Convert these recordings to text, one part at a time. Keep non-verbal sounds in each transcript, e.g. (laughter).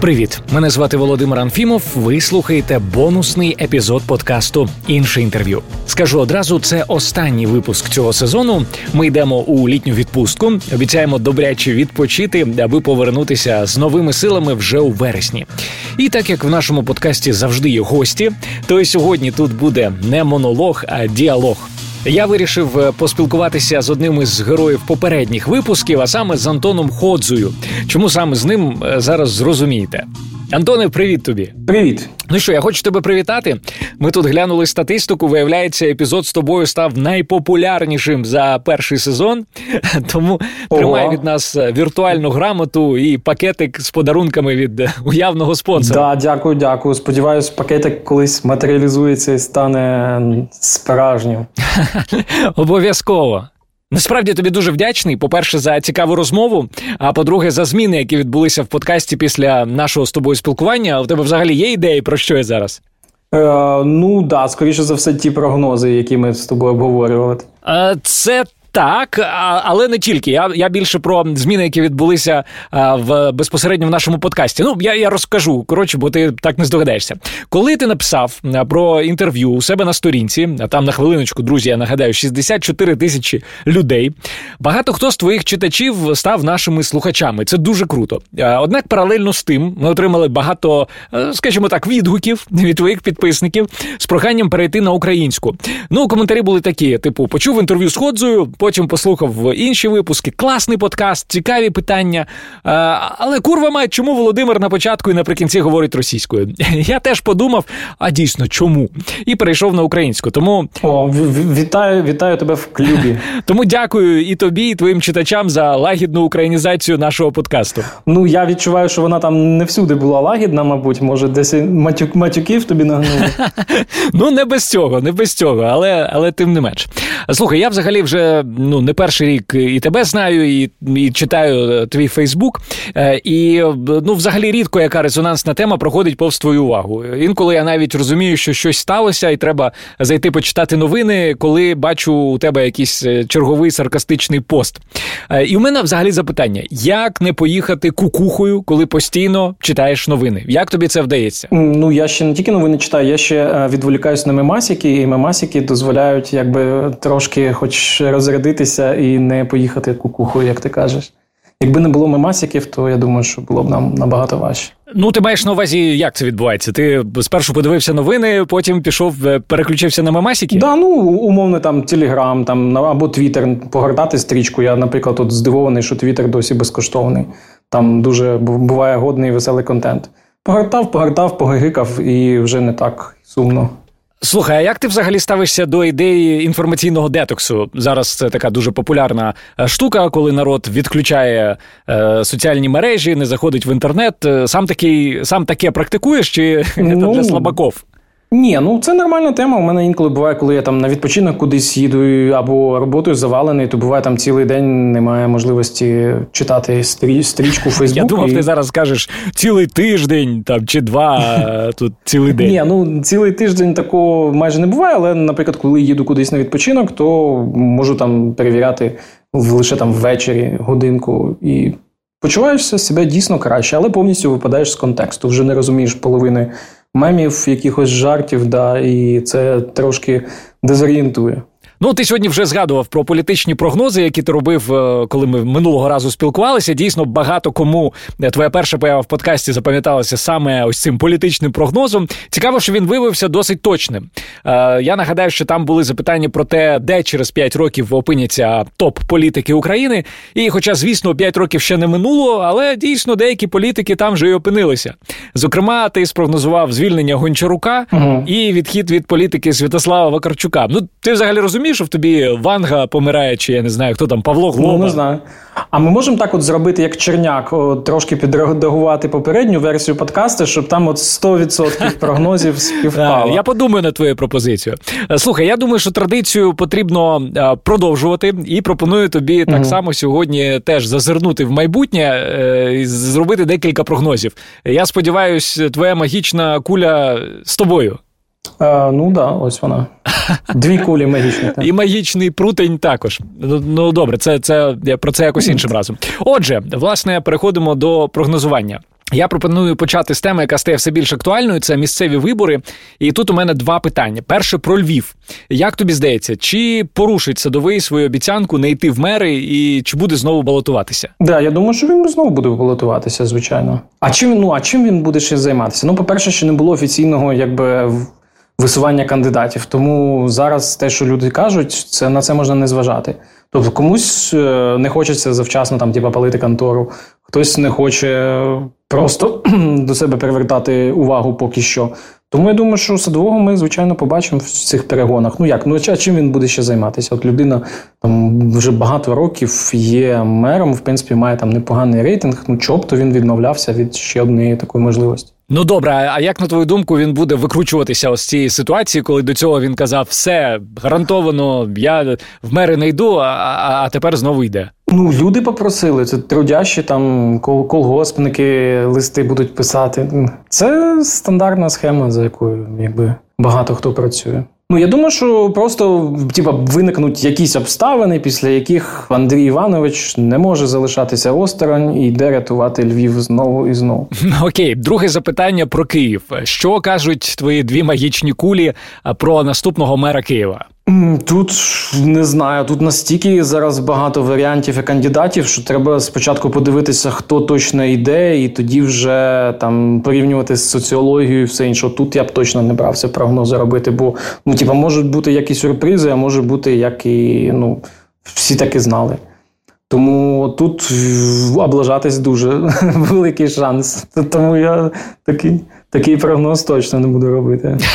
Привіт, мене звати Володимир Анфімов. Ви слухаєте бонусний епізод подкасту Інше інтерв'ю. Скажу одразу, це останній випуск цього сезону. Ми йдемо у літню відпустку. Обіцяємо добряче відпочити, аби повернутися з новими силами вже у вересні. І так як в нашому подкасті завжди є гості, то і сьогодні тут буде не монолог, а діалог. Я вирішив е, поспілкуватися з одним із героїв попередніх випусків, а саме з Антоном Ходзою. Чому саме з ним е, зараз зрозумієте? Антоне, привіт тобі. Привіт. Ну що, я хочу тебе привітати. Ми тут глянули статистику. Виявляється, епізод з тобою став найпопулярнішим за перший сезон. (laughs) Тому Ого. тримай від нас е, віртуальну грамоту і пакетик з подарунками від е, уявного спонсора. Да, дякую, дякую. Сподіваюсь, пакетик колись матеріалізується і стане справжнім. (laughs) Обов'язково. Насправді тобі дуже вдячний. По-перше, за цікаву розмову. А по-друге, за зміни, які відбулися в подкасті після нашого з тобою спілкування. У тебе взагалі є ідеї про що я зараз? Е, Ну да, скоріше за все, ті прогнози, які ми з тобою обговорювали. Е, це так, але не тільки. Я я більше про зміни, які відбулися в безпосередньо в нашому подкасті. Ну я я розкажу коротше, бо ти так не здогадаєшся. Коли ти написав про інтерв'ю у себе на сторінці, а там на хвилиночку, друзі, я нагадаю, 64 тисячі людей. Багато хто з твоїх читачів став нашими слухачами. Це дуже круто. Однак, паралельно з тим, ми отримали багато, е, скажімо так, відгуків від твоїх підписників з проханням перейти на українську. Ну, коментарі були такі: типу, почув інтерв'ю з Ходзою потім послухав інші випуски. Класний подкаст, цікаві питання. Але курва мать, чому Володимир на початку і наприкінці говорить російською? (laughs) Я теж подумав, а дійсно чому? І перейшов на українську. Тому О, вітаю, вітаю тебе в клюбі. (laughs) Тому дякую і тобі, і твоїм читачам за лагідну українізацію нашого подкасту. Ну я відчуваю, що вона там не всюди була лагідна, мабуть, може, десь матюк матюків тобі нагнули. (laughs) Ну не без цього, не без цього, але але тим не менш. Слухай, я взагалі вже ну не перший рік і тебе знаю, і і читаю е, твій Фейсбук. Е, і ну, взагалі рідко яка резонансна тема проходить повз твою увагу. Інколи я навіть розумію, що щось сталося, і треба зайти почитати новини, коли бачу у тебе якийсь е, черговий саркастичний пост. І у мене взагалі запитання: як не поїхати кукухою, коли постійно читаєш новини? Як тобі це вдається? Ну я ще не тільки новини читаю, я ще відволікаюсь на мемасіки, і мемасіки дозволяють якби трошки, хоч розрядити розслабитися і не поїхати кукухою, як ти кажеш. Якби не було мемасиків, то я думаю, що було б нам набагато важче. Ну, ти маєш на увазі, як це відбувається? Ти спершу подивився новини, потім пішов, е, переключився на мемасики? Да, ну умовно, там Телеграм, там або Твіттер, погортати стрічку. Я, наприклад, тут здивований, що Твіттер досі безкоштовний. Там дуже буває годний і веселий контент. Погортав, погортав, погикав, і вже не так сумно. Слухай, а як ти взагалі ставишся до ідеї інформаційного детоксу? Зараз це така дуже популярна е, штука, коли народ відключає е, соціальні мережі, не заходить в інтернет. Е, сам такий, сам таке практикуєш, чи ну, (laughs) це для слабаков? Ні, ну це нормальна тема. У мене інколи буває, коли я там на відпочинок кудись їду або роботою завалений, то буває там цілий день немає можливості читати стрі, стрічку Фейсбук. Я думав, і... ти зараз скажеш цілий тиждень там чи два тут цілий день. Ні, ну цілий тиждень такого майже не буває, але, наприклад, коли їду кудись на відпочинок, то можу там перевіряти лише там ввечері годинку і. Почуваєшся себе дійсно краще, але повністю випадаєш з контексту. Вже не розумієш половини мемів, якихось жартів, да, і це трошки дезорієнтує. Ну, ти сьогодні вже згадував про політичні прогнози, які ти робив, е, коли ми минулого разу спілкувалися. Дійсно, багато кому е, твоя перша поява в подкасті запам'яталася саме ось цим політичним прогнозом. Цікаво, що він виявився досить точним. Е, я нагадаю, що там були запитання про те, де через 5 років опиняться топ-політики України. І, хоча, звісно, 5 років ще не минуло, але дійсно деякі політики там вже й опинилися. Зокрема, ти спрогнозував звільнення Гончарука угу. і відхід від політики Святослава Вакарчука. Ну, ти взагалі розумієш? Розумієш, що в тобі Ванга помирає, чи я не знаю, хто там Павло Глоба? Ну, не знаю. А ми можемо так от зробити, як Черняк, от, трошки підредагувати попередню версію подкасту, щоб там от 100% (laughs) прогнозів співпало. Я подумаю на твою пропозицію. Слухай, я думаю, що традицію потрібно продовжувати, і пропоную тобі так само сьогодні теж зазирнути в майбутнє е, і зробити декілька прогнозів. Я сподіваюся, твоя магічна куля з тобою. А, Ну да, ось вона. Дві кулі магічні. Так. І магічний прутень також. Ну, ну добре, це це про це якось іншим разом. Отже, власне, переходимо до прогнозування. Я пропоную почати з теми, яка стає все більш актуальною. Це місцеві вибори. І тут у мене два питання: перше про Львів. Як тобі здається, чи порушить садовий свою обіцянку не йти в мери, і чи буде знову балотуватися? Да, я думаю, що він знову буде балотуватися, звичайно. А чим ну а чим він буде ще займатися? Ну, по перше, ще не було офіційного, якби висування кандидатів. Тому зараз те, що люди кажуть, це на це можна не зважати. Тобто комусь е, не хочеться завчасно там, типа, палити контору, хтось не хоче просто (clears throat) до себе перевертати увагу поки що. Тому я думаю, що садового ми, звичайно, побачимо в цих перегонах. Ну як? Ну а чим він буде ще займатися? От людина там вже багато років є мером, в принципі, має там непоганий рейтинг. Ну чоб то він відмовлявся від ще однієї такої можливості. Ну добре, а як на твою думку він буде викручуватися ось цієї ситуації, коли до цього він казав, все гарантовано, я в мери не йду, а, а тепер знову йде? Ну, люди попросили. Це трудящі там колгоспники листи будуть писати. Це стандартна схема, за якою якби багато хто працює. Ну, я думаю, що просто типа виникнуть якісь обставини, після яких Андрій Іванович не може залишатися осторонь і йде рятувати Львів знову і знову. (laughs) Окей, друге запитання про Київ. Що кажуть твої дві магічні кулі про наступного мера Києва? Тут не знаю. Тут настільки зараз багато варіантів і кандидатів, що треба спочатку подивитися, хто точно йде, і тоді вже там порівнювати з соціологією і все інше. Тут я б точно не брався прогнози робити, бо ну, типа, можуть бути як і сюрпризи, а може бути як і ну, всі таки знали. Тому тут облажатись дуже (laughs) великий шанс. Тому я такий такий прогноз точно не буду робити. (laughs)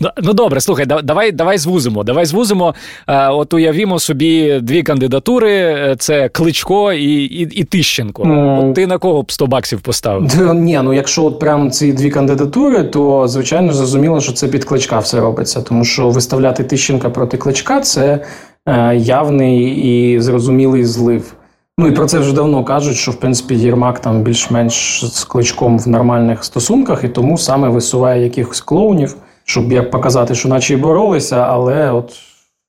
Ну, ну добре, слухай, давай давай звузимо. Давай звузимо. Е, от уявімо собі дві кандидатури: е, це Кличко і і, і Тищенко. Mm. От ти на кого б 100 баксів поставив? (laughs) Ні, ну якщо от прям ці дві кандидатури, то звичайно зрозуміло, що це під кличка все робиться. Тому що виставляти Тищенка проти кличка це е, явний і зрозумілий злив. Ну і про це вже давно кажуть, що в принципі Єрмак там більш-менш з кличком в нормальних стосунках, і тому саме висуває якихось клоунів, щоб як показати, що наче й боролися, але от.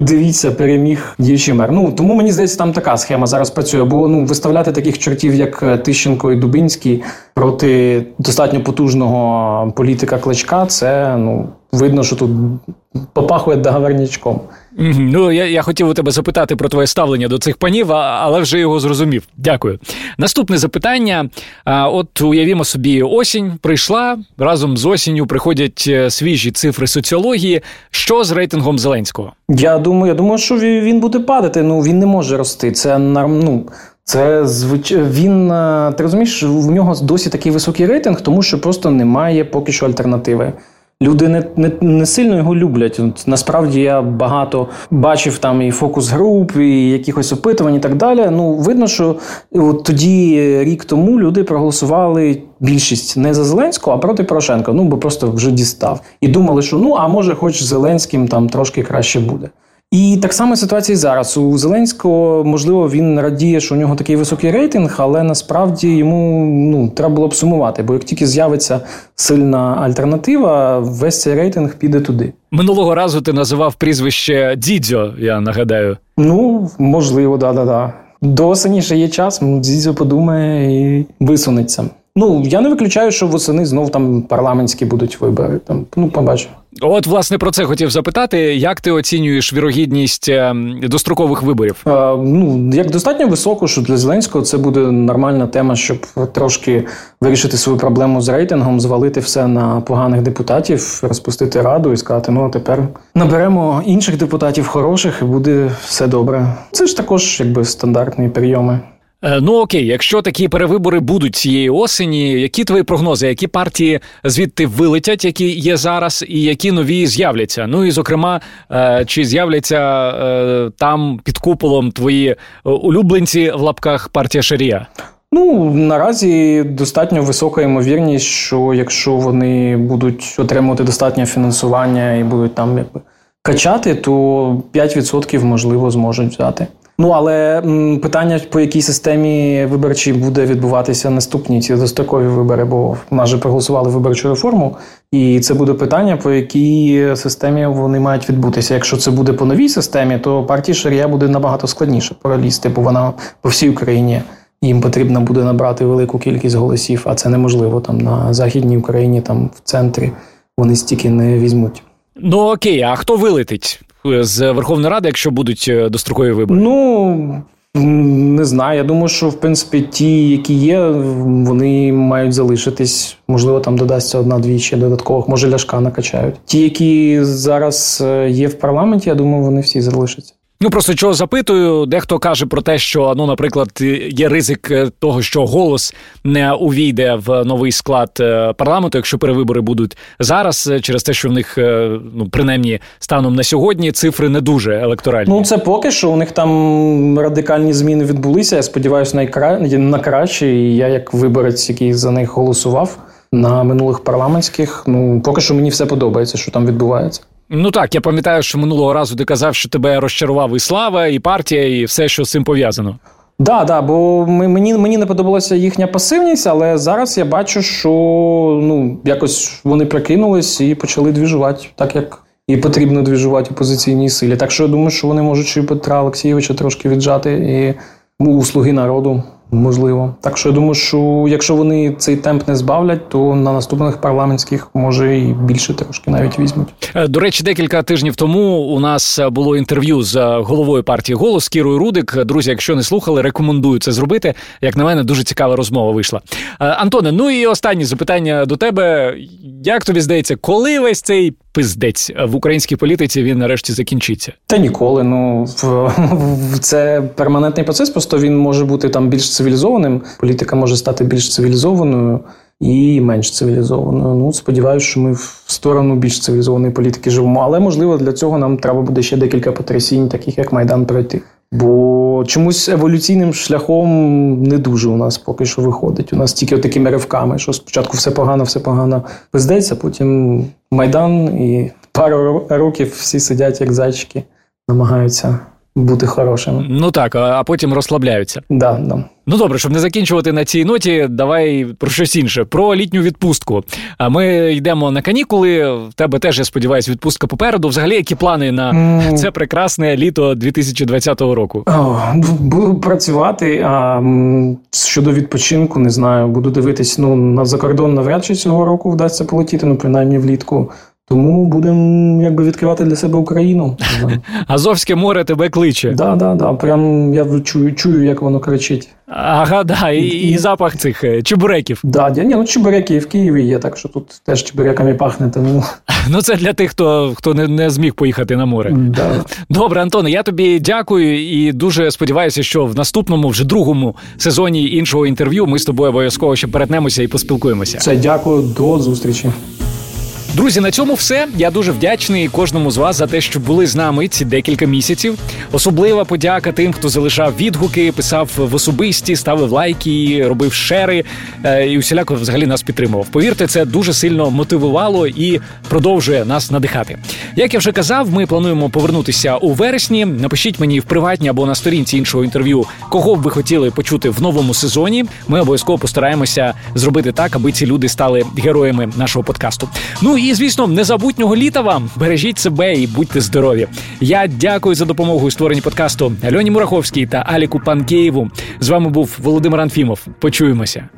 Дивіться, переміг діючий мер. Ну тому мені здається, там така схема зараз працює. Бо ну виставляти таких чортів, як е, Тищенко і Дубінський, проти достатньо потужного політика кличка, це ну видно, що тут попахує договорнячком. Ну, я я хотів у тебе запитати про твоє ставлення до цих панів, але вже його зрозумів. Дякую. Наступне запитання: от уявімо собі, осінь прийшла разом з осінню приходять е, свіжі цифри соціології. Що з рейтингом Зеленського? Я думаю, я думаю, що він буде падати. Ну він не може рости. Це ну, це звич... він е, ти розумієш, в нього досі такий високий рейтинг, тому що просто немає поки що альтернативи. Люди не не, не сильно його люблять. От, Насправді я багато бачив там і фокус груп, і якихось опитувань, і так далі. Ну, видно, що от тоді рік тому люди проголосували більшість не за Зеленського, а проти Порошенка. Ну бо просто вже дістав. І думали, що ну а може, хоч Зеленським там трошки краще буде. І так само ситуація і зараз. У Зеленського, можливо, він радіє, що у нього такий високий рейтинг, але насправді йому ну, треба було б сумувати, бо як тільки з'явиться сильна альтернатива, весь цей рейтинг піде туди. Минулого разу ти називав прізвище Дідзьо, я нагадаю. Ну, можливо, да-да-да. До осені ще є час, Дідзьо подумає і висунеться. Ну, я не виключаю, що восени знов там парламентські будуть вибори. Там, Ну, побачимо. От, власне, про це хотів запитати. Як ти оцінюєш вірогідність е, дострокових виборів? А, ну як достатньо високо, що для Зеленського це буде нормальна тема, щоб трошки вирішити свою проблему з рейтингом, звалити все на поганих депутатів, розпустити раду і сказати: ну а тепер наберемо інших депутатів хороших, і буде все добре. Це ж також якби стандартні прийоми. Е, ну окей, якщо такі перевибори будуть цієї осені, які твої прогнози, які партії звідти вилетять, які є зараз, і які нові з'являться? Ну і зокрема, е, чи з'являться е, там під куполом твої улюбленці в лапках партія Шарія? Ну наразі достатньо висока ймовірність, що якщо вони будуть отримувати достатнє фінансування і будуть там якби качати, то 5% можливо зможуть взяти. Ну але м, питання по якій системі виборчій буде відбуватися наступні ці дострокові вибори, бо в нас же проголосували виборчу реформу, і це буде питання, по якій системі вони мають відбутися. Якщо це буде по новій системі, то партії Шарія буде набагато складніше пролізти, бо вона по всій Україні їм потрібно буде набрати велику кількість голосів, а це неможливо там на Західній Україні, там в центрі вони стільки не візьмуть. Ну окей, а хто вилетить з Верховної Ради, якщо будуть е, дострокові вибори? Ну не знаю. Я думаю, що в принципі ті, які є, вони мають залишитись. Можливо, там додасться одна-дві ще додаткових, може ляшка накачають. Ті, які зараз е, є в парламенті, я думаю, вони всі залишаться. Ну просто чого запитую, дехто каже про те, що ну, наприклад, є ризик е, того, що голос не увійде в новий склад е, парламенту, якщо перевибори будуть зараз, е, через те, що в них ну принаймні станом на сьогодні цифри не дуже електоральні. Ну це поки що у них там радикальні зміни відбулися. Я сподіваюся, найкра... на краще. І я, як виборець, який за них голосував на минулих парламентських, ну поки що мені все подобається, що там відбувається. Ну так, я пам'ятаю, що минулого разу ти казав, що тебе розчарував і слава, і партія, і все, що з цим пов'язано. Да, да, бо мені мені не подобалася їхня пасивність, але зараз я бачу, що ну якось вони прикинулись і почали двіжувати, так як і потрібно двіжувати опозиційній силі. Так що я думаю, що вони можуть і Петра Олексійовича трошки віджати і ну, у слуги народу. Можливо, так що я думаю, що якщо вони цей темп не збавлять, то на наступних парламентських може і більше трошки навіть візьмуть. Е, до речі, декілька тижнів тому у нас було інтерв'ю з головою партії голос Кірою Рудик. Друзі, якщо не слухали, рекомендую це зробити. Як на мене, дуже цікава розмова вийшла. Е, Антоне, ну і останнє запитання до тебе: як тобі здається, коли весь цей пиздець в українській політиці він нарешті закінчиться? Та ніколи. Ну це перманентний процес. Просто він може бути там більш цивілізованим. Політика може стати більш цивілізованою. І менш цивілізованою. Ну, сподіваюся, що ми в сторону більш цивілізованої політики живемо. Але можливо для цього нам треба буде ще декілька потрясінь, таких як Майдан пройти. Бо чомусь еволюційним шляхом не дуже у нас поки що виходить. У нас тільки такими ривками, що спочатку все погано, все погано пиздеться, потім майдан і пару років всі сидять як зайчики, намагаються бути хорошими. Ну так, а потім розслабляються. Да, да. Ну добре, щоб не закінчувати на цій ноті, давай про щось інше. Про літню відпустку. А ми йдемо на канікули. В тебе теж я сподіваюся, відпустка попереду. Взагалі, які плани на mm. це прекрасне літо 2020 року? Буду працювати. А щодо відпочинку, не знаю. Буду дивитись. Ну на закордон навряд чи цього року вдасться полетіти, ну принаймні влітку. Тому будемо якби відкривати для себе Україну. (laughs) Азовське море тебе кличе. Да, да, да. Прям я чую, чую, як воно кричить. Ага, да, і, і запах цих е, чебуреків. Да, ні, ну чебуреки і в Києві є, так що тут теж чебуреками пахне. Тому (laughs) ну це для тих, хто хто не не зміг поїхати на море. Да. (laughs) Добре, Антоне, я тобі дякую і дуже сподіваюся, що в наступному, вже другому сезоні іншого інтерв'ю ми з тобою обов'язково ще перетнемося і поспілкуємося. Це дякую, до зустрічі. Друзі, на цьому все. Я дуже вдячний кожному з вас за те, що були з нами ці декілька місяців. Особлива подяка тим, хто залишав відгуки, писав в особисті, ставив лайки, робив шери е, і усіляко взагалі нас підтримував. Повірте, це дуже сильно мотивувало і продовжує нас надихати. Як я вже казав, ми плануємо повернутися у вересні. Напишіть мені в приватні або на сторінці іншого інтерв'ю, кого б ви хотіли почути в новому сезоні. Ми обов'язково постараємося зробити так, аби ці люди стали героями нашого подкасту. Ну і звісно, незабутнього літа вам бережіть себе і будьте здорові. Я дякую за допомогу у створенні подкасту Альоні Мураховській та Аліку Панкеєву. З вами був Володимир Анфімов. Почуємося.